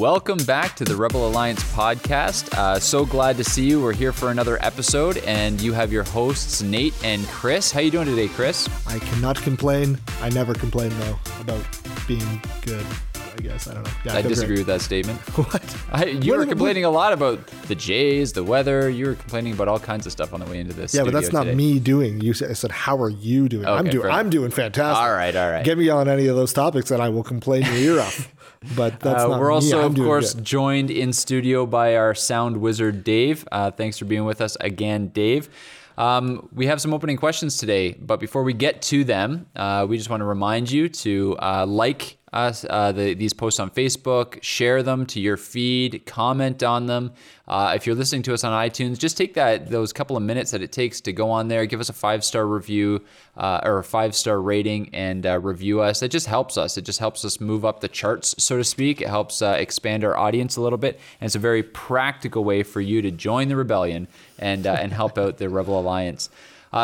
Welcome back to the Rebel Alliance podcast. Uh, so glad to see you. We're here for another episode, and you have your hosts Nate and Chris. How you doing today, Chris? I cannot complain. I never complain though about being good. I guess I don't know. Yeah, I disagree great. with that statement. What? I, you What- were complaining a lot about the Jays, the weather. You were complaining about all kinds of stuff on the way into this. Yeah, but that's not today. me doing. You said, I said, how are you doing? I'm doing. I'm doing fantastic. All right, all right. Get me on any of those topics, and I will complain your ear off. But that's Uh, not we're also, I'm of course, good. joined in studio by our sound wizard, Dave. Uh, thanks for being with us again, Dave. Um, we have some opening questions today, but before we get to them, uh, we just want to remind you to uh, like us, uh, the, these posts on Facebook, share them to your feed, comment on them. Uh, if you're listening to us on iTunes, just take that those couple of minutes that it takes to go on there, give us a five star review uh, or a five star rating, and uh, review us. It just helps us. It just helps us move up the charts, so to speak. It helps uh, expand our audience a little bit, and it's a very practical way for you to join the rebellion and uh, and help out the Rebel Alliance.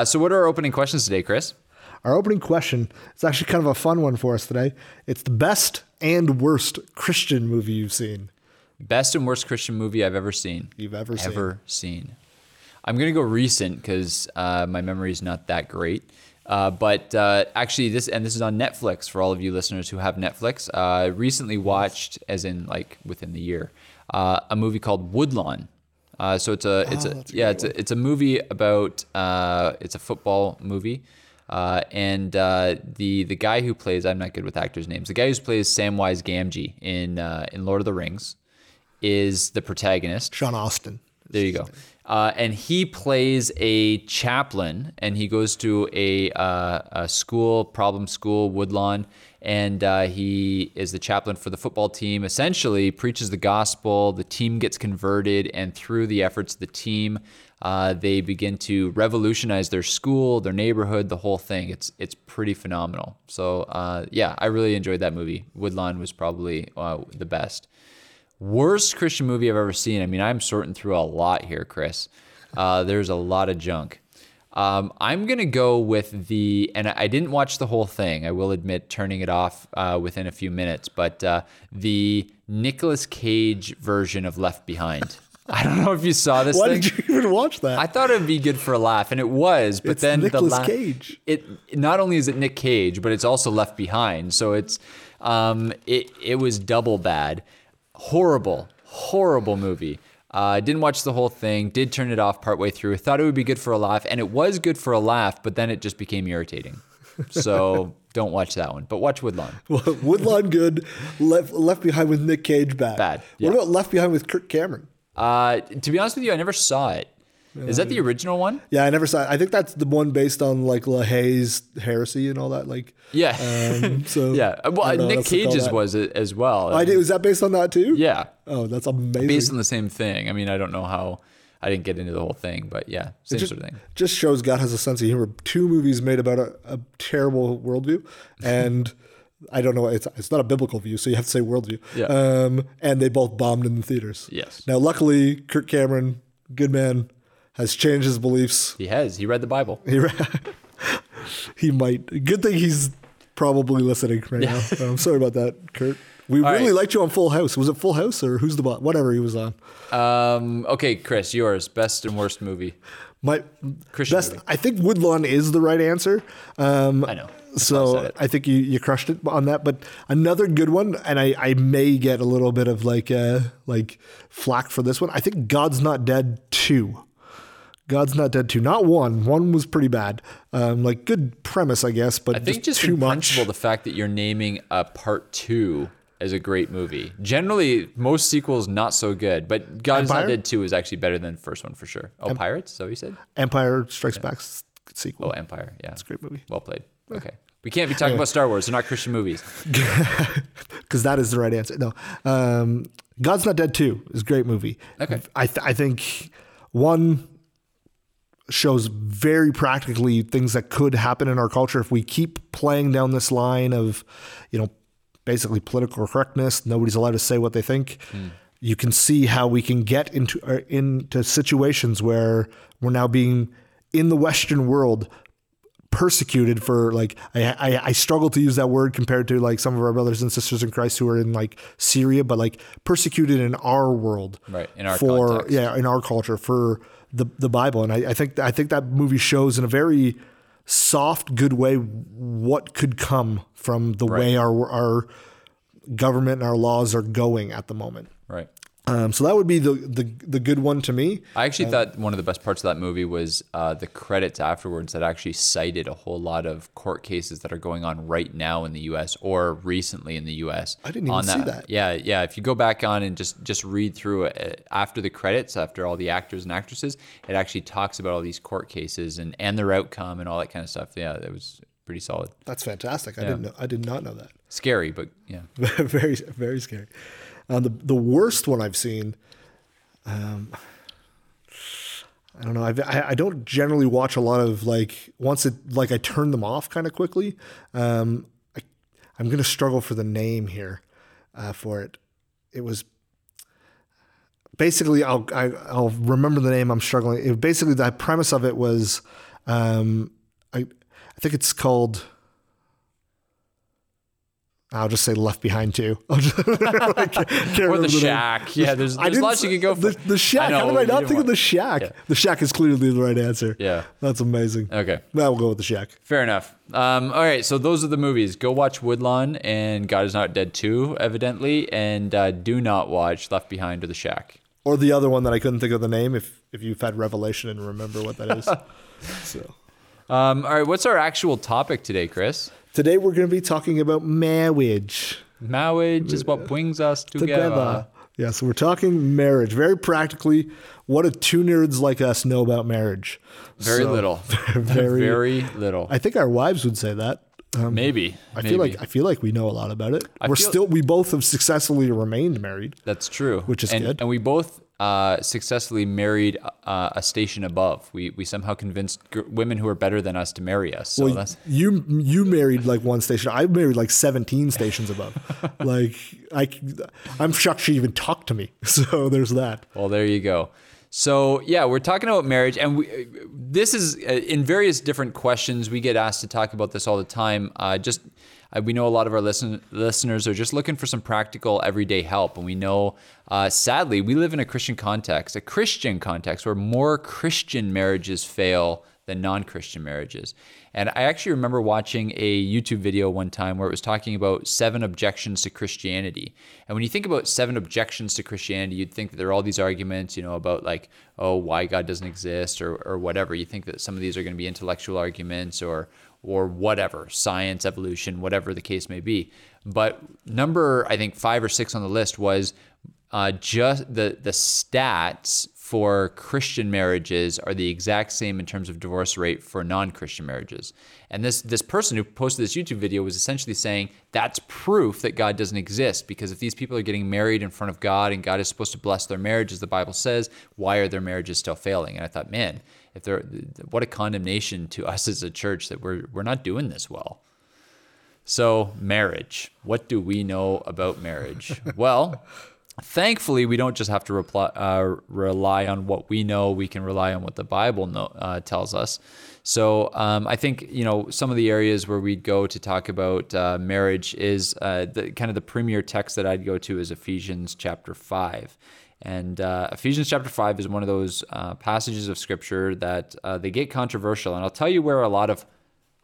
So, what are our opening questions today, Chris? Our opening question is actually kind of a fun one for us today. It's the best and worst Christian movie you've seen. Best and worst Christian movie I've ever seen. You've ever seen. Ever seen. I'm gonna go recent because uh, my memory is not that great. Uh, but uh, actually, this and this is on Netflix for all of you listeners who have Netflix. Uh, recently watched, as in like within the year, uh, a movie called Woodlawn. Uh, so it's a it's a Oh, a yeah it's a, it's a movie about uh, it's a football movie. Uh, and uh, the the guy who plays I'm not good with actors' names. The guy who plays Samwise Gamgee in uh, in Lord of the Rings is the protagonist. Sean Astin. There you go. Uh, and he plays a chaplain, and he goes to a, uh, a school, problem school, Woodlawn, and uh, he is the chaplain for the football team. Essentially, preaches the gospel. The team gets converted, and through the efforts of the team, uh, they begin to revolutionize their school, their neighborhood, the whole thing. It's it's pretty phenomenal. So uh, yeah, I really enjoyed that movie. Woodlawn was probably uh, the best. Worst Christian movie I've ever seen. I mean, I'm sorting through a lot here, Chris. Uh, there's a lot of junk. Um, I'm gonna go with the, and I didn't watch the whole thing. I will admit, turning it off uh, within a few minutes. But uh, the Nicolas Cage version of Left Behind. I don't know if you saw this Why thing. did you even watch that? I thought it'd be good for a laugh, and it was. But It's then Nicolas the la- Cage. It not only is it Nick Cage, but it's also Left Behind. So it's um, it it was double bad, horrible, horrible movie. Uh, didn't watch the whole thing. Did turn it off partway through. Thought it would be good for a laugh, and it was good for a laugh. But then it just became irritating. So don't watch that one. But watch Woodlawn. Woodlawn good, left Left Behind with Nick Cage bad. Bad, yeah. What about Left Behind with Kirk Cameron? Uh, to be honest with you, I never saw it. Is that the original one? Yeah, I never saw. It. I think that's the one based on like LaHaye's heresy and all that. Like, Yeah. um, so yeah. Well, know, Nick that's what they call Cage's was it as well. I did. Was that based on that too? Yeah. Oh, that's amazing. based on the same thing. I mean, I don't know how I didn't get into the whole thing, but yeah, same just, sort of thing. just shows God has a sense of humor. Two movies made about a, a terrible worldview, and I don't know. It's it's not a biblical view, so you have to say worldview. Yeah. Um, and they both bombed in the theaters. Yes. Now, luckily, Kirk Cameron, good man, has changed his beliefs. He has. He read the Bible. He he might. Good thing he's probably listening right Yeah. now. I'm sorry about that, Kurt. We All really right. liked you on Full House. Was it Full House or Who's the Boss? Whatever he was on. Um, okay, Chris, yours best and worst movie. My Christian best. movie. I think Woodlawn is the right answer. Um, I know. That's why I So. I think you, you crushed it on that. But another good one, and I, I may get a little bit of like uh, like flack for this one. I think God's Not Dead two. God's Not Dead two, not one. One was pretty bad. Um, like good premise, I guess, but I think just, just too in much. principle, the fact that you're naming a part two is a great movie. Generally, most sequels not so good, but God's Not Empire? Dead two is actually better than the first one for sure. Oh, Pirates? So that you said? Empire Strikes Back sequel. Oh, Empire. Yeah, It's a great movie. Well played. Okay. We can't be talking about Star Wars. They're not Christian movies. because that is the right answer. No, um, God's Not Dead Two is a great movie. Okay. I th- I think one shows very practically things that could happen in our culture if we keep playing down this line of, you know, basically political correctness. Nobody's allowed to say what they think. You can see how we can get into uh, into situations where we're now being in the Western world persecuted for like I, I I struggle to use that word compared to like some of our brothers and sisters in Christ who are in like Syria, but like persecuted in our world, Right, in our for context. yeah in our culture for the the Bible, and I, I think I think that movie shows in a very soft, good way what could come from the way our our government and our laws are going at the moment. Right. Um, so that would be the, the the good one to me. I actually thought one of the best parts of that movie was uh, the credits afterwards that actually cited a whole lot of court cases that are going on right now in the U.S. or recently in the U.S. I didn't even on see that. Yeah, yeah. If you go back on and just just read through it uh, after the credits, after all the actors and actresses, it actually talks about all these court cases and and their outcome and all that kind of stuff. Yeah, it was pretty solid. That's fantastic. I didn't know. I did not know that. Scary, but yeah. very very scary. Um, the the worst one I've seen. Um, I don't know. I've, I I don't generally watch a lot of like once it like I turn them off kind of quickly. Um, I, I'm gonna struggle for the name here uh, for it. It was basically I'll I, I'll remember the name. I'm struggling. It, basically, the premise of it was um, I I think it's called. I'll just say Left Behind too. I'll just, I can't- can't Or the shack. Yeah, there's, I there's lots you could go for. The, the shack. I How did I not think of the shack? Yeah. The shack is clearly the right answer. Yeah. That's amazing. Okay. Now we'll go with the shack. Fair enough. Um, all right, so those are the movies. Go watch Woodlawn and God is Not Dead 2, evidently, and uh, do not watch Left Behind or The Shack. Or the other one that I couldn't think of the name. If if you've had Revelation and remember what that is. so Um, all right, what's our actual topic today, Chris? today we're going to be talking about marriage Marriage is what brings us together. together. Yeah, so we're talking marriage. Very practically, what do two nerds like us know about marriage? Very So, little. Very. Very little. I think our wives would say that. Um, maybe. I maybe. feel like I feel like we know a lot about it. I We're still we both have successfully remained married. That's true. Which is and, good. And we both uh, successfully married uh, a station above. We, we somehow convinced g- women who are better than us to marry us. So Well, that's you you married like one station. I married like seventeen stations above. like I, I'm shocked she even talked to me. So there's that. Well, there you go. So yeah, we're talking about marriage, and we, this is uh, in various different questions. We get asked to talk about this all the time. Uh, just uh, we know a lot of our listen, listeners are just looking for some practical, everyday help, and we know, uh, sadly, we live in a Christian context, a Christian context, where more Christian marriages fail than non-Christian marriages. And I actually remember watching a YouTube video one time where it was talking about seven objections to Christianity. And when you think about seven objections to Christianity, you'd think that there are all these arguments, you know, about like, oh, why God doesn't exist or, or whatever. You think that some of these are going to be intellectual arguments or or whatever, science, evolution, whatever the case may be. But number, I think five or six on the list was uh, just the the stats for Christian marriages are the exact same in terms of divorce rate for non-Christian marriages. And this this person who posted this YouTube video was essentially saying that's proof that God doesn't exist because if these people are getting married in front of God and God is supposed to bless their marriage as the Bible says, why are their marriages still failing? And I thought, man, if they're what a condemnation to us as a church that we're we're not doing this well. So, marriage. What do we know about marriage? well, thankfully, we don't just have to reply, uh, rely on what we know. We can rely on what the Bible know, uh, tells us. So, um, I think you know some of the areas where we'd go to talk about uh, marriage is uh, the kind of the premier text that I'd go to is Ephesians chapter five. And uh, Ephesians chapter 5 is one of those uh, passages of scripture that they get controversial. And I'll tell you where a lot of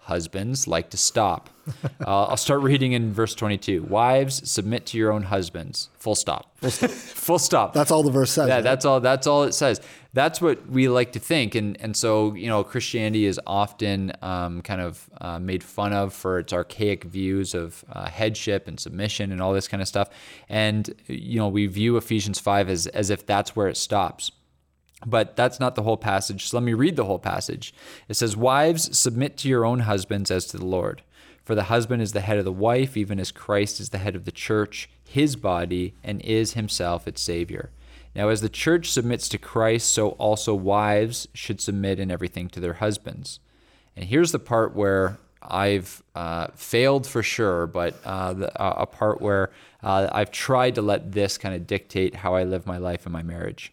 husbands like to stop. Uh, I'll start reading in verse 22. Wives, submit to your own husbands. Full stop. Full stop. Full stop. That's all the verse says. Yeah, right? that's all. That's all it says. That's what we like to think, and and so you know, Christianity is often um, kind of uh, made fun of for its archaic views of uh, headship and submission and all this kind of stuff. And you know, we view Ephesians five as as if that's where it stops. But that's not the whole passage. So let me read the whole passage. It says, Wives, submit to your own husbands as to the Lord. For the husband is the head of the wife, even as Christ is the head of the church, his body, and is himself its Savior. Now, as the church submits to Christ, so also wives should submit in everything to their husbands. And here's the part where I've uh, failed for sure, but uh, the, uh, a part where uh, I've tried to let this kind of dictate how I live my life and my marriage.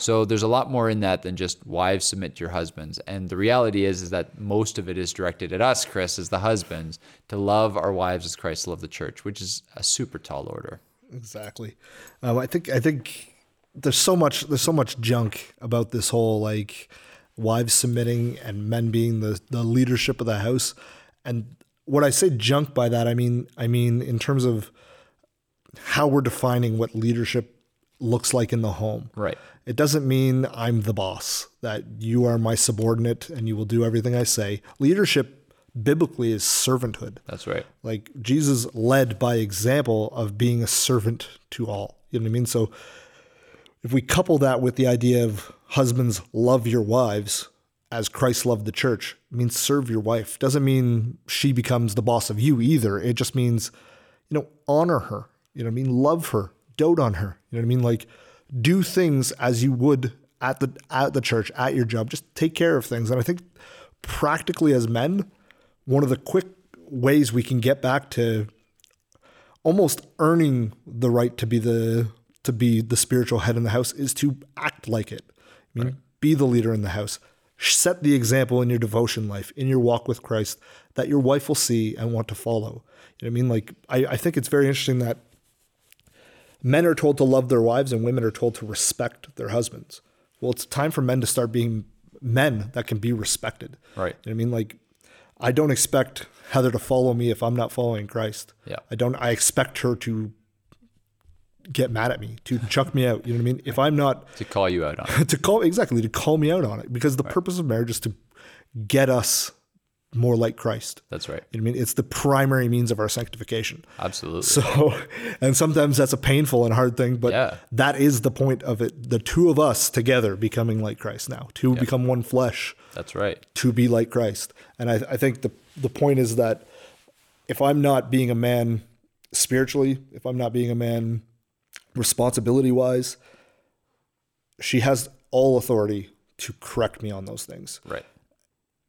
So there's a lot more in that than just wives submit to your husbands. And the reality is, is that most of it is directed at us, Chris, as the husbands, to love our wives as Christ loved the church, which is a super tall order. Exactly. Um, I think I think there's so much there's so much junk about this whole like wives submitting and men being the the leadership of the house. And what I say junk by that, I mean I mean in terms of how we're defining what leadership looks like in the home. Right. It doesn't mean I'm the boss, that you are my subordinate and you will do everything I say. Leadership biblically is servanthood. That's right. Like Jesus led by example of being a servant to all. You know what I mean? So if we couple that with the idea of husbands love your wives as Christ loved the church, means serve your wife. Doesn't mean she becomes the boss of you either. It just means, you know, honor her. You know what I mean? Love her, dote on her. You know what I mean? Like do things as you would at the at the church, at your job. Just take care of things. And I think practically as men, one of the quick ways we can get back to almost earning the right to be the to be the spiritual head in the house is to act like it. I mean, right. be the leader in the house. Set the example in your devotion life, in your walk with Christ, that your wife will see and want to follow. You know what I mean? Like, I, I think it's very interesting that men are told to love their wives and women are told to respect their husbands. Well, it's time for men to start being men that can be respected. Right. You know what I mean? Like, I don't expect Heather to follow me if I'm not following Christ. Yeah. I don't, I expect her to get mad at me, to chuck me out. You know what I mean? If I'm not. To call you out on it. to call, exactly, to call me out on it. Because the right. purpose of marriage is to get us more like Christ. That's right. You know I mean, it's the primary means of our sanctification. Absolutely. So, and sometimes that's a painful and hard thing, but yeah. that is the point of it. The two of us together becoming like Christ now, to yeah. become one flesh. That's right. To be like Christ. And I, I think the, the point is that if I'm not being a man spiritually, if I'm not being a man responsibility wise, she has all authority to correct me on those things. Right.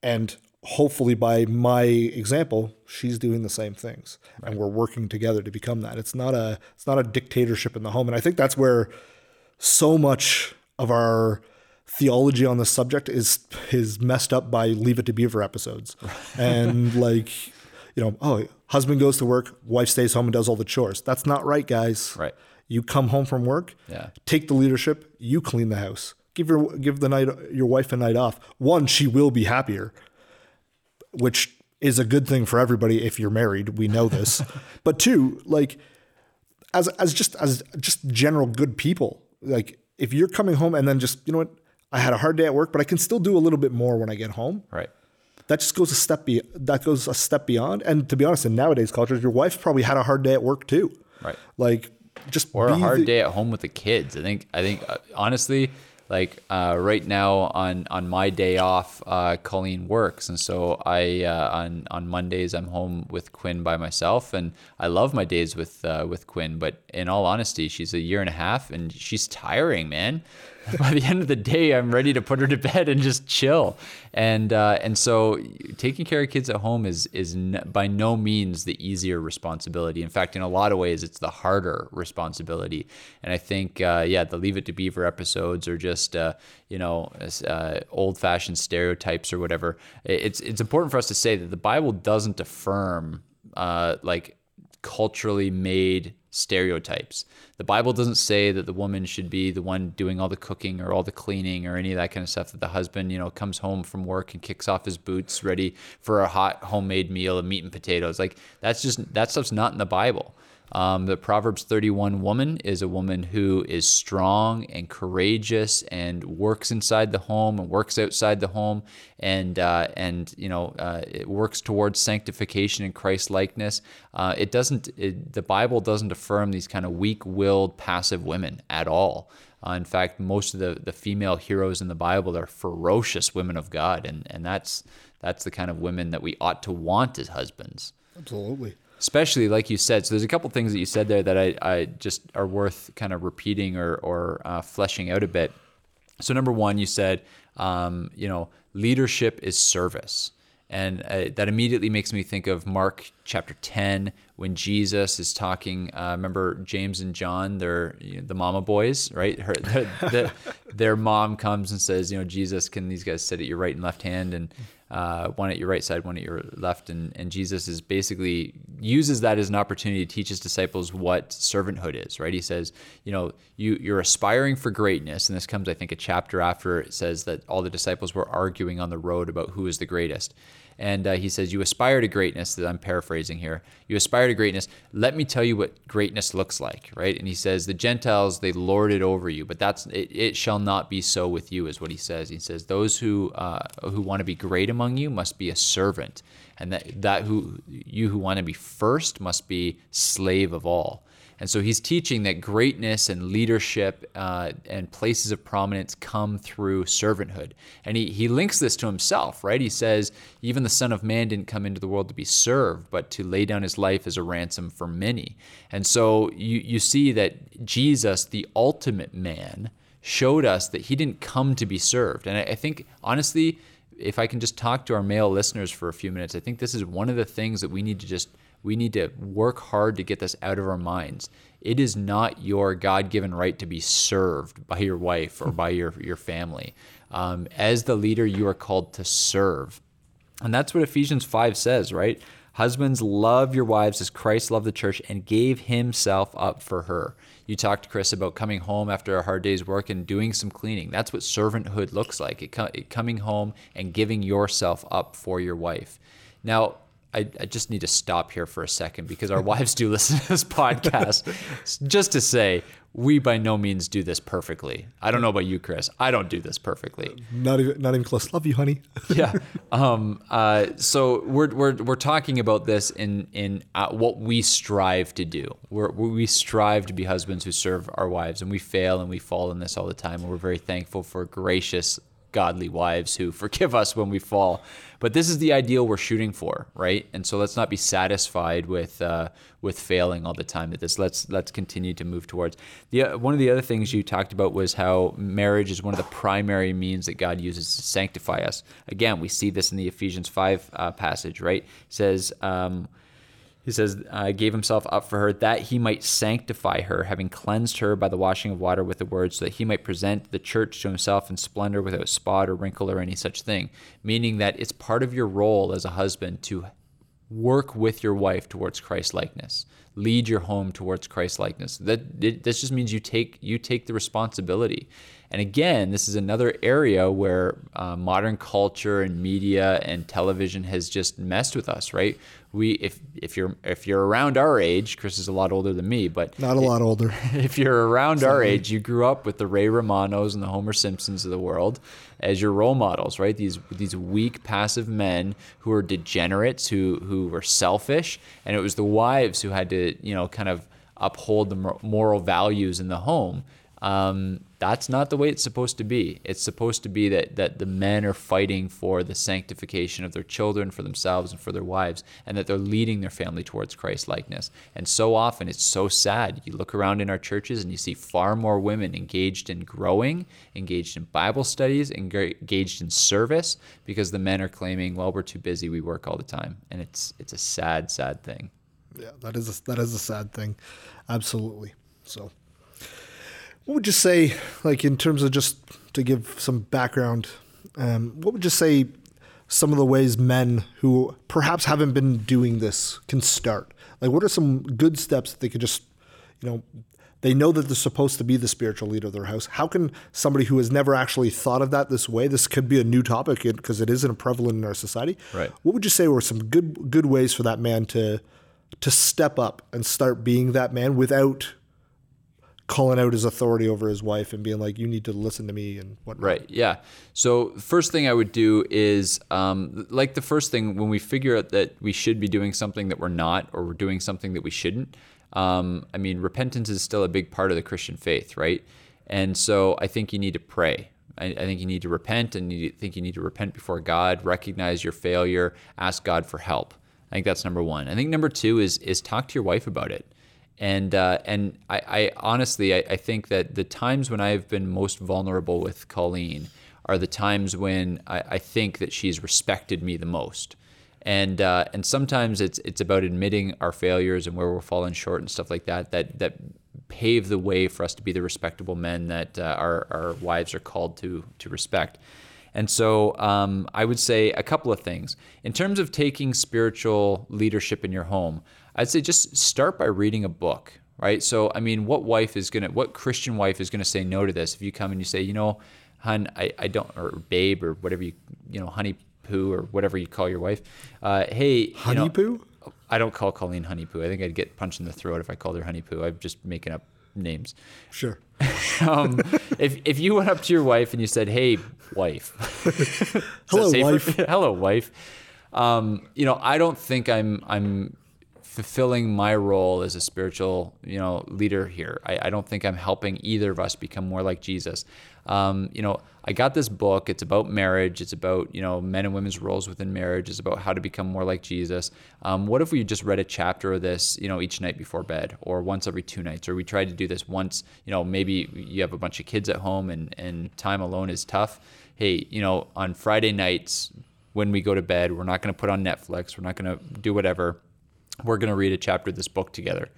And hopefully by my example she's doing the same things. Right. and we're working together to become that. It's not a it's not a dictatorship in the home. And i think that's where so much of our theology on the subject is is messed up by leave it to beaver episodes. And like you know oh husband goes to work wife stays home and does all the chores. That's not right guys. Right. You come home from work yeah. take the leadership you clean the house. Give your give the night your wife a night off. One she will be happier which is a good thing for everybody if you're married. We know this. but two, like as as just as just general good people, like if you're coming home and then just you know what, I had a hard day at work, but I can still do a little bit more when I get home. Right. That just goes a step be that goes a step beyond. And to be honest, in nowadays cultures, your wife probably had a hard day at work too. Right. Like just or a hard the, day at home with the kids. I think I think uh, honestly like uh, right now on on my day off, uh, Colleen works, and so I uh, on on Mondays I'm home with Quinn by myself, and I love my days with uh, with Quinn. But in all honesty, she's a year and a half, and she's tiring, man. by the end of the day, I'm ready to put her to bed and just chill. And uh, and so taking care of kids at home is is n- by no means the easier responsibility. In fact, in a lot of ways, it's the harder responsibility. And I think uh, yeah, the Leave It to Beaver episodes are just uh, you know uh, old fashioned stereotypes or whatever. It's it's important for us to say that the Bible doesn't affirm uh, like culturally made stereotypes. The Bible doesn't say that the woman should be the one doing all the cooking or all the cleaning or any of that kind of stuff. That the husband, you know, comes home from work and kicks off his boots, ready for a hot homemade meal of meat and potatoes. Like that's just that stuff's not in the Bible. Um, the Proverbs 31 woman is a woman who is strong and courageous and works inside the home and works outside the home and uh, and you know uh, it works towards sanctification and Christ likeness. Uh, it doesn't. It, the Bible doesn't affirm these kind of weak-willed, passive women at all. Uh, in fact, most of the, the female heroes in the Bible are ferocious women of God, and, and that's that's the kind of women that we ought to want as husbands. Absolutely. Especially like you said. So there's a couple things that you said there that I, I just are worth kind of repeating or, or uh, fleshing out a bit. So number one, you said, um, you know, leadership is service. And uh, that immediately makes me think of Mark chapter 10 when Jesus is talking. Uh, remember James and John, they're you know, the mama boys, right? Her, the, the, their mom comes and says, you know, Jesus, can these guys sit at your right and left hand? And uh, one at your right side, one at your left. And, and Jesus is basically uses that as an opportunity to teach his disciples what servanthood is, right? He says, you know, you, you're aspiring for greatness. And this comes, I think, a chapter after it says that all the disciples were arguing on the road about who is the greatest. And uh, he says, You aspire to greatness, that I'm paraphrasing here. You aspire to greatness. Let me tell you what greatness looks like, right? And he says, The Gentiles, they lord it over you, but that's it, it shall not be so with you, is what he says. He says, Those who uh, who want to be great among you must be a servant. And that, that who you who want to be first must be slave of all. And so he's teaching that greatness and leadership uh, and places of prominence come through servanthood. And he, he links this to himself, right? He says, even the Son of Man didn't come into the world to be served, but to lay down his life as a ransom for many. And so you, you see that Jesus, the ultimate man, showed us that he didn't come to be served. And I, I think, honestly, if I can just talk to our male listeners for a few minutes, I think this is one of the things that we need to just we need to work hard to get this out of our minds. It is not your God given right to be served by your wife or by your, your family. Um, as the leader, you are called to serve. And that's what Ephesians 5 says, right? Husbands, love your wives as Christ loved the church and gave himself up for her. You talked to Chris about coming home after a hard day's work and doing some cleaning. That's what servanthood looks like it, it coming home and giving yourself up for your wife. Now, I, I, just need to stop here for a second because our wives do listen to this podcast. just to say, we by no means do this perfectly. I don't know about you, Chris. I don't do this perfectly. Not even, not even close. Love you, honey. yeah. Um, uh, so we're, we're, we're talking about this in in uh, what we strive to do. We're, we strive to be husbands who serve our wives, and we fail and we fall in this all the time. And we're very thankful for gracious godly wives who forgive us when we fall. But this is the ideal we're shooting for, right? And so let's not be satisfied with uh, with failing all the time. At this, let's let's continue to move towards. The uh, one of the other things you talked about was how marriage is one of the primary means that God uses to sanctify us. Again, we see this in the Ephesians five uh, passage, right? It says. Um, he says, uh, gave himself up for her that he might sanctify her, having cleansed her by the washing of water with the word, so that he might present the church to himself in splendor without spot or wrinkle or any such thing. Meaning that it's part of your role as a husband to work with your wife towards Christ likeness lead your home towards Christ likeness. That it, this just means you take you take the responsibility. And again, this is another area where uh, modern culture and media and television has just messed with us, right? We, if if you're if you're around our age, Chris is a lot older than me, but not a lot older. If you're around our age, you grew up with the Ray Romanos and the Homer Simpsons of the world as your role models, right? These these weak, passive men who are degenerates, who who were selfish, and it was the wives who had to, you know, kind of uphold the moral values in the home um, that's not the way it's supposed to be. It's supposed to be that, that the men are fighting for the sanctification of their children, for themselves, and for their wives, and that they're leading their family towards Christ likeness. And so often it's so sad. You look around in our churches and you see far more women engaged in growing, engaged in Bible studies, engaged in service, because the men are claiming, well, we're too busy, we work all the time. And it's it's a sad, sad thing. Yeah, that is a, that is a sad thing. Absolutely. So what would you say, like in terms of just to give some background, um, what would you say some of the ways men who perhaps haven't been doing this can start? Like, what are some good steps that they could just, you know, they know that they're supposed to be the spiritual leader of their house. How can somebody who has never actually thought of that this way, this could be a new topic because it isn't prevalent in our society. Right. What would you say were some good good ways for that man to to step up and start being that man without calling out his authority over his wife and being like, "You need to listen to me" and whatnot. Right. Yeah. So first thing I would do is um, like the first thing when we figure out that we should be doing something that we're not, or we're doing something that we shouldn't. Um, I mean, repentance is still a big part of the Christian faith, right? And so I think you need to pray. I, I think you need to repent, and you think you need to repent before God, recognize your failure, ask God for help. I think that's number one. I think number two is is talk to your wife about it. And uh, and I, I honestly I, I, think that the times when I've been most vulnerable with Colleen are the times when I, I think that she's respected me the most. And uh, and sometimes it's it's about admitting our failures and where we're falling short and stuff like that. That that pave the way for us to be the respectable men that uh, our our wives are called to to respect. And so um, I would say a couple of things. In terms of taking spiritual leadership in your home, I'd say just start by reading a book, right? So, I mean, what wife is going to, what Christian wife is going to say no to this if you come and you say, you know, hun, I, I don't, or babe, or whatever you, you know, honey poo, or whatever you call your wife. Uh, hey, honey you know, poo? I don't call Colleen honey poo. I think I'd get punched in the throat if I called her honey poo. I'm just making up names. Sure. um, if if you went up to your wife and you said, "Hey, wife," hello, wife, hello, wife. Um, you know, I don't think I'm I'm fulfilling my role as a spiritual, you know, leader here. I, I don't think I'm helping either of us become more like Jesus. Um, you know, I got this book. It's about marriage. It's about you know men and women's roles within marriage. It's about how to become more like Jesus. Um, what if we just read a chapter of this, you know, each night before bed, or once every two nights, or we tried to do this once. You know, maybe you have a bunch of kids at home and and time alone is tough. Hey, you know, on Friday nights when we go to bed, we're not going to put on Netflix. We're not going to do whatever we're going to read a chapter of this book together.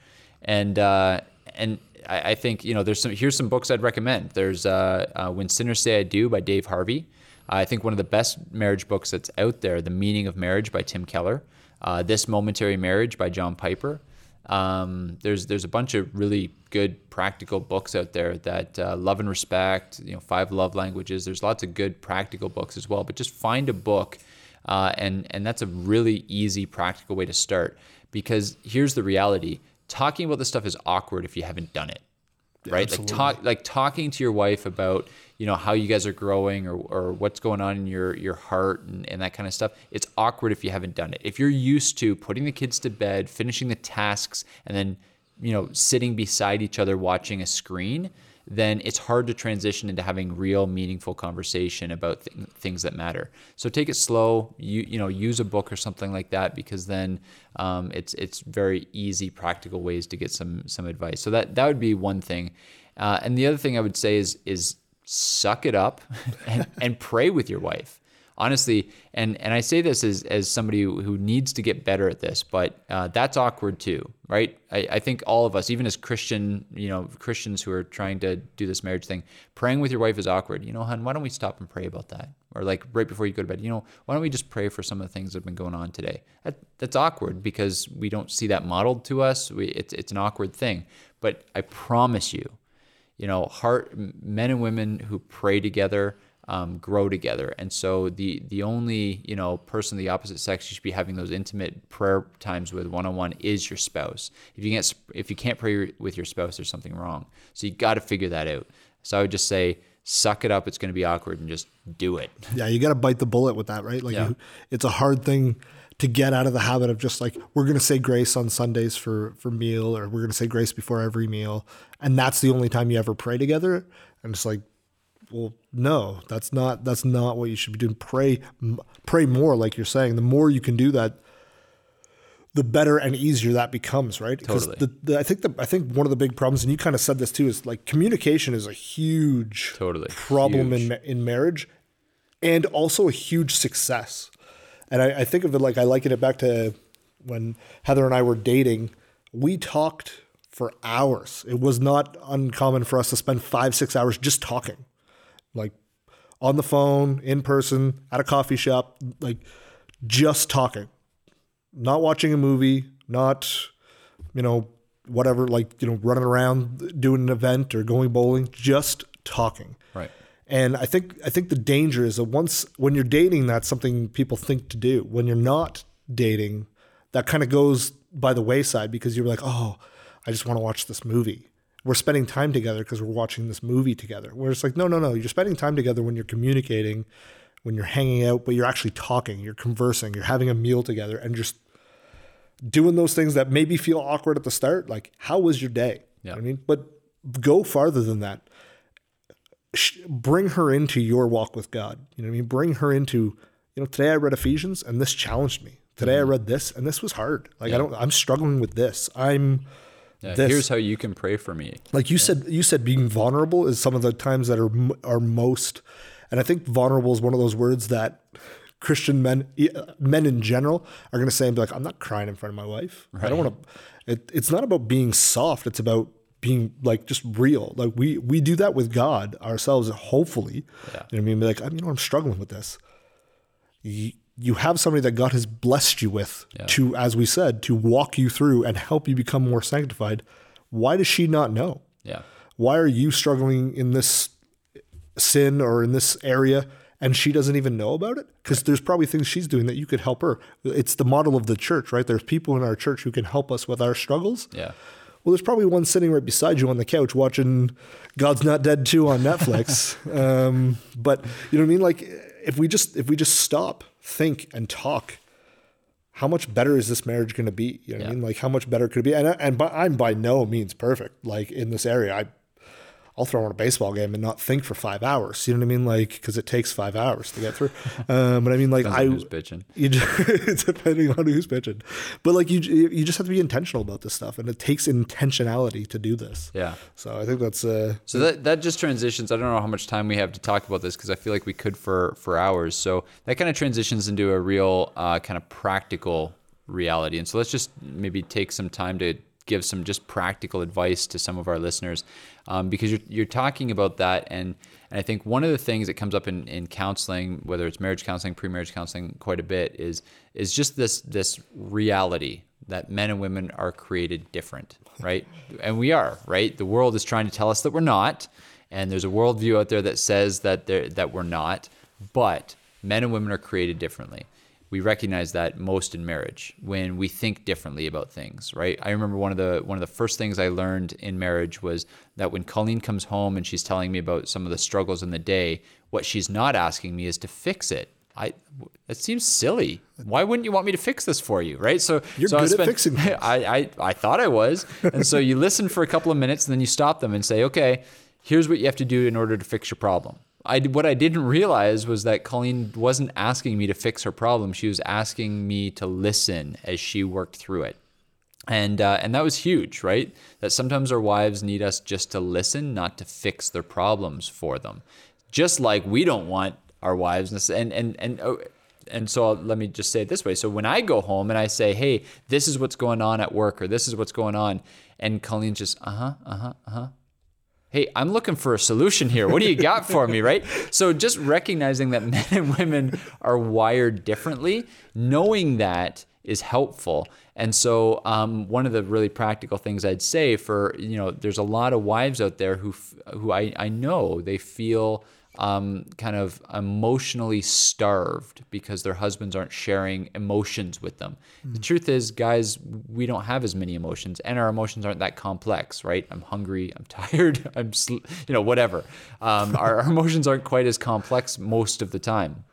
And uh, and I, I, think you know there's some here's some books I'd recommend. There's uh, uh, When Sinners Say I Do by Dave Harvey. I think one of the best marriage books that's out there, The Meaning of Marriage by Tim Keller. Uh, this Momentary Marriage by John Piper. Um, there's there's a bunch of really good practical books out there that uh, love and respect. You know, five love languages. There's lots of good practical books as well. But just find a book, uh, and and that's a really easy practical way to start because here's the reality. Talking about this stuff is awkward if you haven't done it right? Like talk like talking to your wife about you know how you guys are growing or, or what's going on in your your heart and, and that kind of stuff it's awkward if you haven't done it. If you're used to putting the kids to bed finishing the tasks and then you know sitting beside each other watching a screen then it's hard to transition into having real meaningful conversation about th- things that matter. So take it slow. You you know use a book or something like that because then um, it's it's very easy, practical ways to get some some advice. So that that would be one thing. Uh, and the other thing I would say is is suck it up and, and pray with your wife honestly, and and I say this as as somebody who needs to get better at this, but uh, that's awkward too, right? I, I think all of us, even as Christian, you know, Christians who are trying to do this marriage thing, praying with your wife is awkward. You know, hon, why don't we stop and pray about that? Or like right before you go to bed, you know, why don't we just pray for some of the things that have been going on today? That, that's awkward because we don't see that modeled to us. We, it's it's an awkward thing, but I promise you, you know, heart men and women who pray together um, grow together. And so the the only you know person of the opposite sex you should be having those intimate prayer times with one on one is your spouse. If you can't if you can't pray with your spouse, there's something wrong. So you got to figure that out. So I would just say suck it up. It's going to be awkward and just do it. Yeah, you got to bite the bullet with that, right? Like yeah. you, it's a hard thing to get out of the habit of just like we're going to say grace on Sundays for for meal or we're going to say grace before every meal and that's the only time you ever pray together and it's like well no that's not that's not what you should be doing pray pray more like you're saying the more you can do that the better and easier that becomes right totally. the, the, i think the i think one of the big problems and you kind of said this too is like communication is a huge totally problem huge. in in marriage and also a huge success and I, I think of it like i liken it back to when heather and i were dating we talked for hours. It was not uncommon for us to spend five, six hours just talking on the phone, in person, at a coffee shop, like just talking, not watching a movie, not, you know, whatever, like, you know, running around doing an event or going bowling, just talking. Right. And I think I think the danger is that once when you're dating, that's something people think to do. When you're not dating, that kind of goes by the wayside because you're like, oh, I just want to watch this movie. We're spending time together because we're watching this movie together. Where it's like, no, no, no. You're spending time together when you're communicating, when you're hanging out, but you're actually talking, you're conversing, you're having a meal together, and just doing those things that maybe feel awkward at the start. Like, how was your day? You know I mean, but go farther than that. Sh- Bring her into your walk with God. You know what I mean? Bring her into, you know, today I read Ephesians and this challenged me. Today I mm-hmm. read this and this was hard. Like I don't, I'm struggling with this. I'm Yeah, this. Here's how you can pray for me. like you said, you said being vulnerable is some of the times that are are most, and I think vulnerable is one of those words that Christian men, men in general, are going to say, and be like, I'm not crying in front of my wife. I don't want to. It, it's not about being soft. It's about being like just real. Like we we do that with God ourselves. Hopefully, you know what I mean. Be like, I you know, I'm struggling with this. You, you have somebody that God has blessed you with to, as we said, to walk you through and help you become more sanctified. Why does she not know? Yeah. Why are you struggling in this sin or in this area and she doesn't even know about it? Because there's probably things she's doing that you could help her. It's the model of the church, right? There's people in our church who can help us with our struggles. Yeah. Well, there's probably one sitting right beside you on the couch watching God's Not Dead 2 on Netflix. um, but you know what I mean? Like if we just if we just stop, think, and talk, how much better is this marriage going to be? You know what I mean? Like how much better could it be? And and by, I'm by no means perfect. Like in this area, I I'll throw on a baseball game and not think for five hours. You know what I mean? Like because it takes five hours to get through. Um, but I mean, like I on who's bitching. you just, depending on who's pitching, but like you, you just have to be intentional about this stuff, and it takes intentionality to do this. Yeah. So I think that's uh, So that that just transitions. I don't know how much time we have to talk about this because I feel like we could for for hours. So that kind of transitions into a real uh, kind of practical reality. And so let's just maybe take some time to give some just practical advice to some of our listeners um, because you're you're talking about that and. And I think one of the things that comes up in, in counseling, whether it's marriage counseling, pre-marriage counseling, quite a bit, is is just this this reality that men and women are created different, right? and we are, right? The world is trying to tell us that we're not, and there's a worldview out there that says that that we're not. But men and women are created differently. We recognize that most in marriage when we think differently about things, right? I remember one of the one of the first things I learned in marriage was that when Colleen comes home and she's telling me about some of the struggles in the day, what she's not asking me is to fix it. I that seems silly. Why wouldn't you want me to fix this for you, right? So You're so I good at fixing things. I, I I thought I was, and so you listen for a couple of minutes, and then you stop them and say, okay, here's what you have to do in order to fix your problem. I what I didn't realize was that Colleen wasn't asking me to fix her problem. She was asking me to listen as she worked through it and uh, and that was huge, right? That sometimes our wives need us just to listen, not to fix their problems for them. Just like we don't want our wives and and and oh, and so let me just say it this way. So when I go home and I say, "Hey, this is what's going on at work," or "This is what's going on," and Colleen's just, "Uh huh, uh huh, uh huh." Hey, I'm looking for a solution here. What do you got for me, right? So just recognizing that men and women are wired differently, knowing that is helpful. And so um, one of the really practical things I'd say for, you know, there's a lot of wives out there who, who I, I know they feel um, kind of emotionally starved because their husbands aren't sharing emotions with them. The truth is, guys, we don't have as many emotions, and our emotions aren't that complex, right? I'm hungry, I'm tired, I'm, sl- you know, whatever. Um, our, our emotions aren't quite as complex most of the time.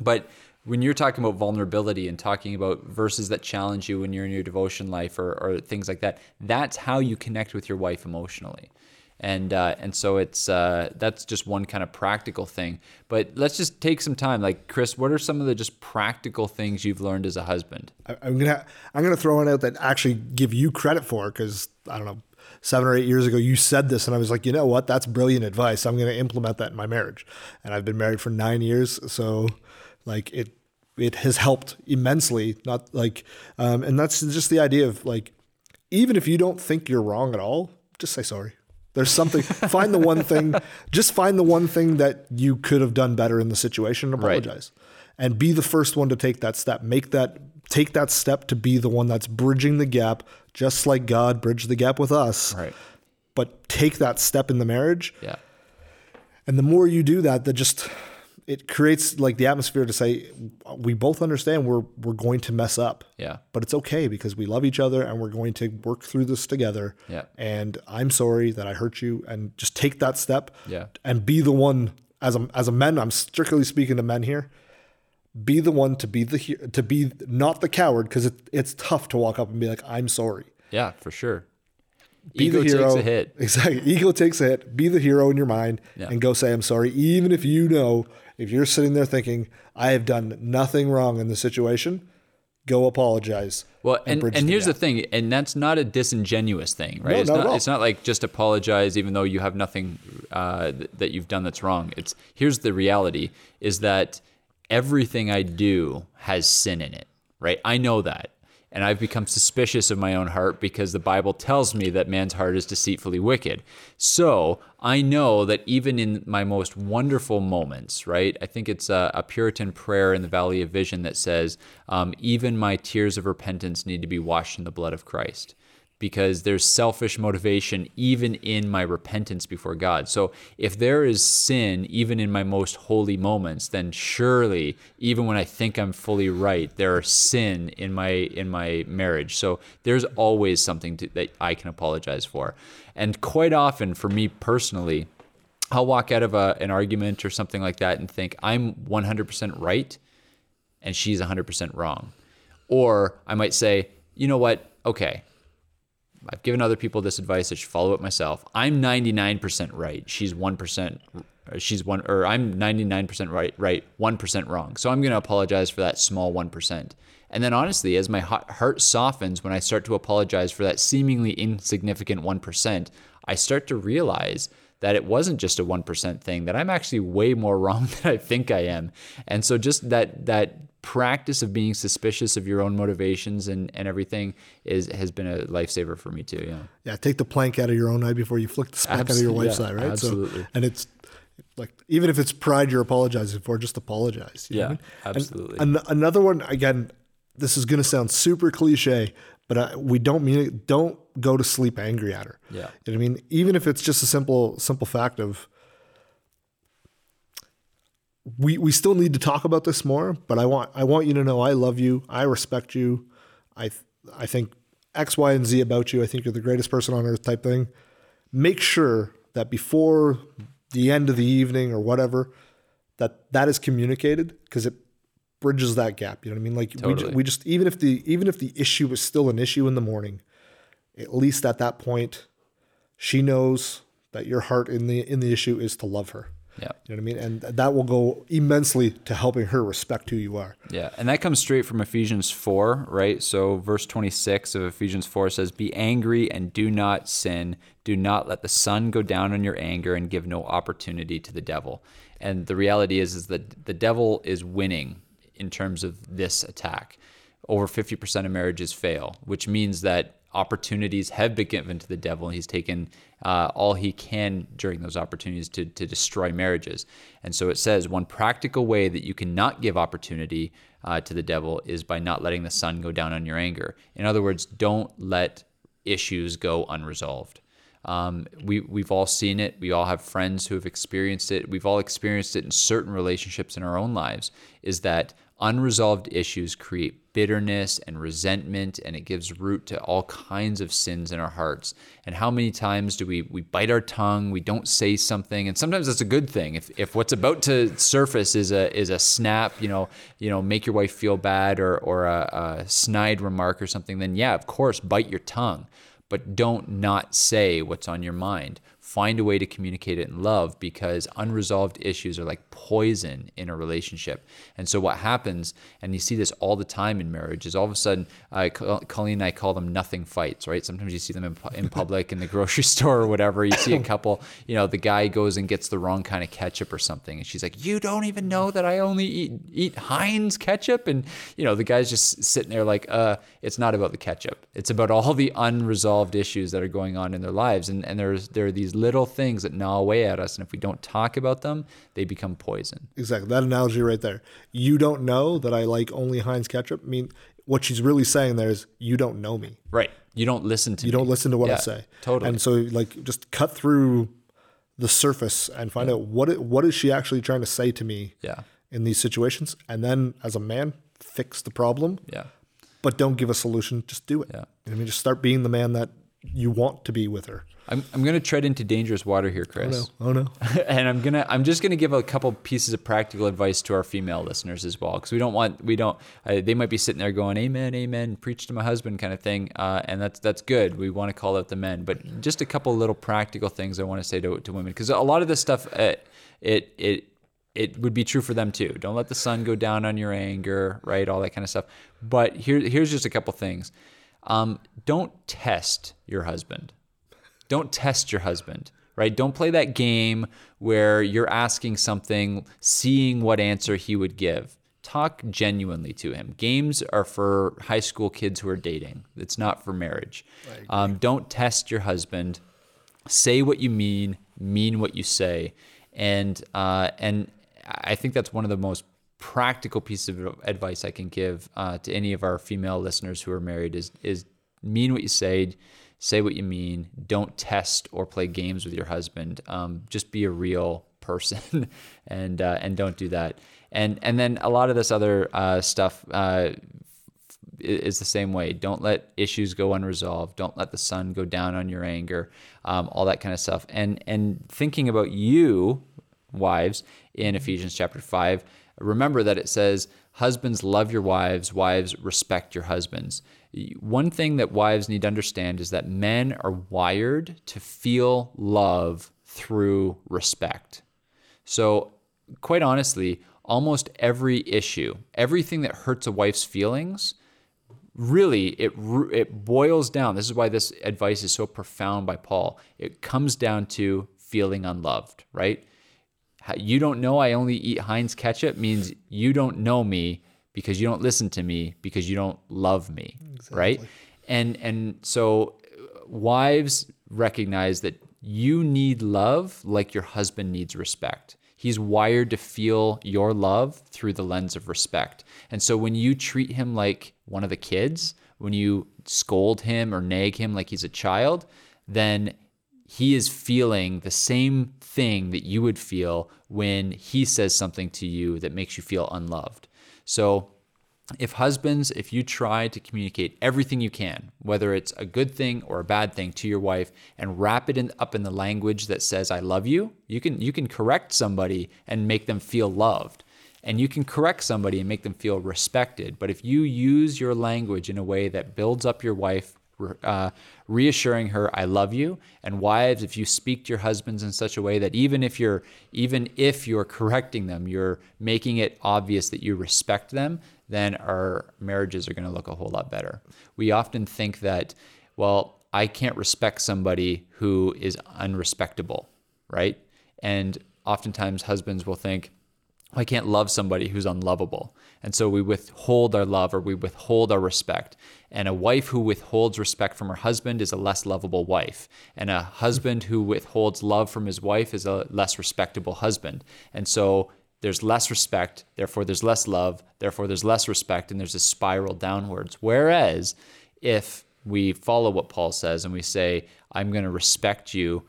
But when you're talking about vulnerability and talking about verses that challenge you when you're in your devotion life or, or things like that, that's how you connect with your wife emotionally. And uh, and so it's uh, that's just one kind of practical thing. But let's just take some time. Like Chris, what are some of the just practical things you've learned as a husband? I'm gonna I'm gonna throw one out that actually give you credit for because I don't know seven or eight years ago you said this and I was like you know what that's brilliant advice I'm gonna implement that in my marriage and I've been married for nine years so like it it has helped immensely not like um, and that's just the idea of like even if you don't think you're wrong at all just say sorry there's something find the one thing just find the one thing that you could have done better in the situation and Right. apologize and be the first one to take that step make that take that step to be the one that's bridging the gap just like god bridged the gap with us Right. but take that step in the marriage Yeah. and the more you do that that just it creates like the atmosphere to say we both understand we're we're going to mess up. Yeah. But it's okay because we love each other and we're going to work through this together. Yeah. And I'm sorry that I hurt you and just take that step. Yeah. And be the one as a as a man, I'm strictly speaking to men here. Be the one to be the he- to be not the coward because it, it's tough to walk up and be like I'm sorry. Yeah, for sure. Be Ego the hero. takes a hit. Exactly. Ego takes a hit. Be the hero in your mind Yeah. and go say I'm sorry even if you know if you're sitting there thinking I have done nothing wrong in the situation, go apologize. Well, and, and the here's gap. the thing, and that's not a disingenuous thing, right? No, it's not not. It's not like just apologize, even though you have nothing uh, that you've done that's wrong. It's here's the reality: is that everything I do has sin in it, right? I know that, and I've become suspicious of my own heart because the Bible tells me that man's heart is deceitfully wicked. So I know that even in my most wonderful moments, right? I think it's a, a Puritan prayer in the Valley of Vision that says, um, even my tears of repentance need to be washed in the blood of Christ because there's selfish motivation even in my repentance before God. So if there is sin even in my most holy moments, then surely even when I think I'm fully right, there are sin in my in my marriage. So there's always something to, that I can apologize for. And quite often for me personally, I'll walk out of a, an argument or something like that and think I'm 100% right and she's 100% wrong. Or I might say, you know what? Okay, I've given other people this advice. I should follow it myself. I'm 99% right. She's 1%. Uh, she's one, or I'm 99% right, right, 1% wrong. So I'm going to apologize for that small 1%. And then honestly, as my heart heart softens when I start to apologize for that seemingly insignificant 1%, I start to realize that it wasn't just a 1% thing, that I'm actually way more wrong than I think I am. And so just that, that practice of being suspicious of your own motivations and, and everything is has been a lifesaver for me too. Yeah. Yeah, take the plank out of your own eye before you flick the speck out of your wife's yeah, eye, right? absolutely. So, and it's like even if it's pride you're apologizing for, just apologize. you know Yeah, I mean? And absolutely. an- another one again. This is going to sound super cliche, but I, we don't mean it. Don't go to sleep angry at her. Yeah. You know what I mean? Even if it's just a simple simple fact of we we still need to talk about this more, but I want I want you to know I love you, I respect you, I th- I think X, Y, and Z about you. I think you're the greatest person on earth type thing. Make sure that before the end of the evening or whatever, that that is communicated because it bridges that gap. You know what I mean? Like we, Totally. just, we just even if the even if the issue is still an issue in the morning, at least at that point, she knows that your heart in the in the issue is to love her. Yeah. You know what I mean? And that will go immensely to helping her respect who you are. Yeah, and that comes straight from Ephesians 4, right? So, verse 26 of Ephesians 4 says, Be angry and do not sin. Do not let the sun go down on your anger and give no opportunity to the devil. And the reality is, is that the devil is winning in terms of this attack. Over 50% of marriages fail, which means that opportunities have been given to the devil. He's taken uh, all he can during those opportunities to, to destroy marriages. And so it says one practical way that you cannot give opportunity uh, to the devil is by not letting the sun go down on your anger. In other words, don't let issues go unresolved. Um, we we've all seen it. We all have friends who have experienced it. We've all experienced it in certain relationships in our own lives. Is that unresolved issues create bitterness and resentment, and it gives root to all kinds of sins in our hearts. And how many times do we we bite our tongue? We don't say something, and sometimes that's a good thing. If if what's about to surface is a is a snap, you know, you know, make your wife feel bad or or a, a snide remark or something, then yeah, of course, bite your tongue but don't not say what's on your mind. Find a way to communicate it in love because unresolved issues are like poison in a relationship. And so, what happens, and you see this all the time in marriage, is all of a sudden, uh, Colleen and I call them nothing fights, right? Sometimes you see them in, in public, in the grocery store or whatever. You see a couple, you know, the guy goes and gets the wrong kind of ketchup or something. And she's like, You don't even know that I only eat, eat Heinz ketchup? And, you know, the guy's just sitting there like, uh, It's not about the ketchup. It's about all the unresolved issues that are going on in their lives. And, and there's, there are these little things that gnaw away at us. And if we don't talk about them, they become poison. Exactly. That analogy right there. You don't know that I like only Heinz ketchup. I mean, what she's really saying there is you don't know me. Right. You don't listen to You me. don't listen to what I say. totally. And so like just cut through the surface and find out what it, what is she actually trying to say to me Yeah. in these situations, and then as a man, fix the problem. Yeah. But don't give a solution. Just do it. Yeah. I mean, just start being the man that you want to be with her. I'm, I'm going to tread into dangerous water here, Chris. Oh no! and I'm gonna I'm just gonna give a couple pieces of practical advice to our female listeners as well, because we don't want we don't uh, they might be sitting there going Amen, Amen, preach to my husband kind of thing, uh, and that's that's good. We want to call out the men, but just a couple little practical things I want to say to to women, because a lot of this stuff uh, it it it would be true for them too. Don't let the sun go down on your anger, right? All that kind of stuff. But here here's just a couple things. Um, don't test your husband don't test your husband, right? Don't play that game where you're asking something, seeing what answer he would give. Talk genuinely to him. Games are for high school kids who are dating, it's not for marriage. Um, don't test your husband. Say what you mean, mean what you say. And, uh, and I think that's one of the most practical piece of advice I can give uh, to any of our female listeners who are married is, is mean what you say say what you mean. Don't test or play games with your husband. Um, just be a real person, and uh, and don't do that. And and then a lot of this other uh, stuff uh, is the same way. Don't let issues go unresolved. Don't let the sun go down on your anger. Um, all that kind of stuff. And and thinking about you, wives, in Ephesians chapter five. Remember that it says, "Husbands, love your wives. Wives, respect your husbands." One thing that wives need to understand is that men are wired to feel love through respect. So, quite honestly, almost every issue, everything that hurts a wife's feelings, really it it boils down. This is why this advice is so profound by Paul. It comes down to feeling unloved, right? You don't know I only eat Heinz ketchup means you don't know me because you don't listen to me because you don't love me, exactly. right? And and so uh, wives recognize that you need love like your husband needs respect. He's wired to feel your love through the lens of respect. And so when you treat him like one of the kids, when you scold him or nag him like he's a child, then he is feeling the same thing that you would feel when he says something to you that makes you feel unloved. So, if husbands, if you try to communicate everything you can, whether it's a good thing or a bad thing to your wife, and wrap it in, up in the language that says "I love you," you can you can correct somebody and make them feel loved, and you can correct somebody and make them feel respected. But if you use your language in a way that builds up your wife, uh, reassuring her i love you. And wives if you speak to your husbands in such a way that even if you're even if you're correcting them you're making it obvious that you respect them then our marriages are going to look a whole lot better. We often think that well i can't respect somebody who is unrespectable right? And oftentimes husbands will think I can't love somebody who's unlovable. And so we withhold our love or we withhold our respect. And a wife who withholds respect from her husband is a less lovable wife. And a husband who withholds love from his wife is a less respectable husband. And so there's less respect, therefore there's less love, therefore there's less respect, and there's a spiral downwards. Whereas if we follow what Paul says and we say, I'm going to respect you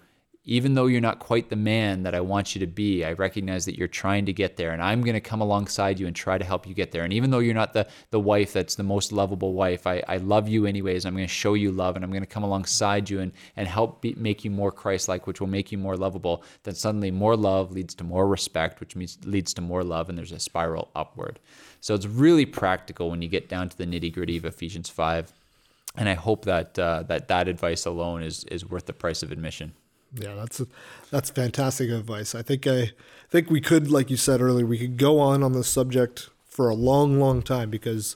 even though you're not quite the man that I want you to be, I recognize that you're trying to get there and I'm going to come alongside you and try to help you get there. And even though you're not the, the wife that's the most lovable wife, I, I love you anyways. I'm going to show you love and I'm going to come alongside you and, and help be, make you more Christ like, which will make you more lovable. Then suddenly more love leads to more respect, which means leads to more love, and there's a spiral upward. So it's really practical when you get down to the nitty gritty of Ephesians 5. And I hope that, uh, that that advice alone is, is worth the price of admission. Yeah, that's a, that's fantastic advice. I think I think we could, like you said earlier, we could go on on this subject for a long, long time because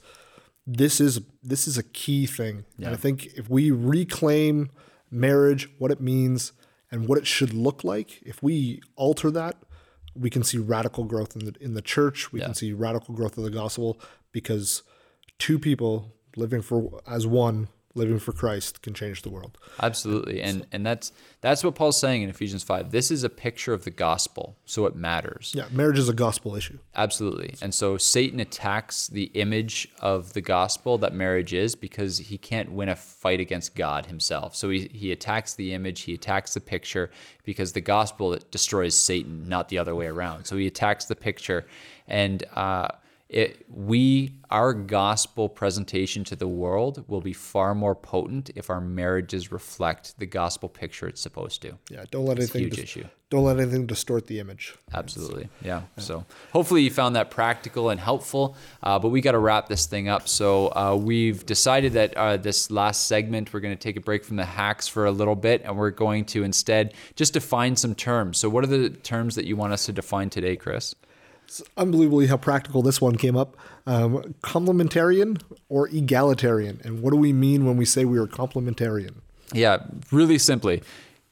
this is this is a key thing. Yeah. And I think if we reclaim marriage, what it means, and what it should look like, if we alter that, we can see radical growth in the in the church. We yeah. can see radical growth of the gospel because two people living for as one living for Christ can change the world. Absolutely. And and that's that's what Paul's saying in Ephesians 5. This is a picture of the gospel, so it matters. Yeah, marriage is a gospel issue. Absolutely. And so Satan attacks the image of the gospel that marriage is because he can't win a fight against God himself. So he, he attacks the image, he attacks the picture because the gospel destroys Satan, not the other way around. So he attacks the picture. And uh, it, we our gospel presentation to the world will be far more potent if our marriages reflect the gospel picture it's supposed to. Yeah, don't let it's anything huge issue. Don't let anything distort the image. Absolutely, yeah. yeah. So hopefully you found that practical and helpful. Uh, but we got to wrap this thing up. So uh, we've decided that uh, this last segment we're going to take a break from the hacks for a little bit, and we're going to instead just define some terms. So what are the terms that you want us to define today, Chris? It's unbelievably how practical this one came up. Um, complementarian or egalitarian? And what do we mean when we say we are complementarian? Yeah, really simply,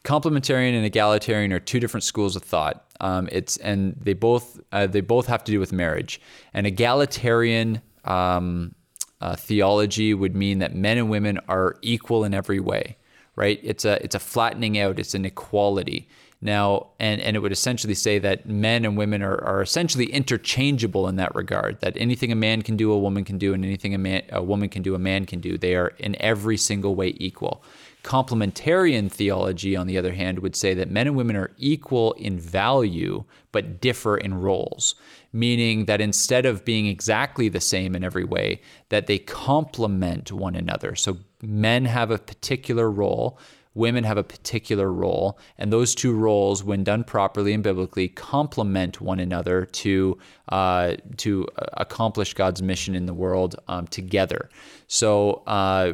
complementarian and egalitarian are two different schools of thought. Um, it's and they both uh, they both have to do with marriage. An egalitarian um, uh, theology would mean that men and women are equal in every way, right? It's a it's a flattening out. It's an equality. Now, and, and it would essentially say that men and women are, are essentially interchangeable in that regard, that anything a man can do, a woman can do, and anything a, man, a woman can do, a man can do. They are in every single way equal. Complementarian theology, on the other hand, would say that men and women are equal in value, but differ in roles, meaning that instead of being exactly the same in every way, that they complement one another. So men have a particular role women have a particular role, and those two roles, when done properly and biblically, complement one another to uh, to accomplish God's mission in the world um, together. So, uh,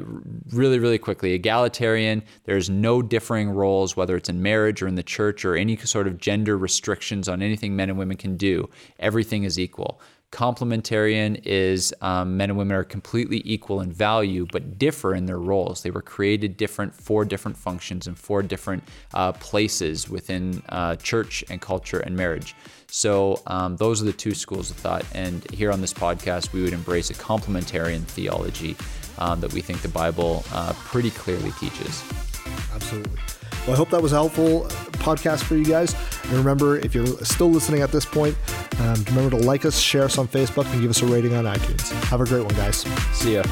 really, really quickly, egalitarian. There's no differing roles, whether it's in marriage or in the church or any sort of gender restrictions on anything men and women can do. Everything is equal. Complementarian is um, men and women are completely equal in value, but differ in their roles. They were created different for different functions and for different uh, places within uh, church and culture and marriage. So um, those are the two schools of thought. And here on this podcast, we would embrace a complementarian theology um, that we think the Bible uh, pretty clearly teaches. Absolutely. Well, I hope that was a helpful podcast for you guys. And remember, if you're still listening at this point, um, remember to like us, share us on Facebook, and give us a rating on iTunes. Have a great one, guys. See ya.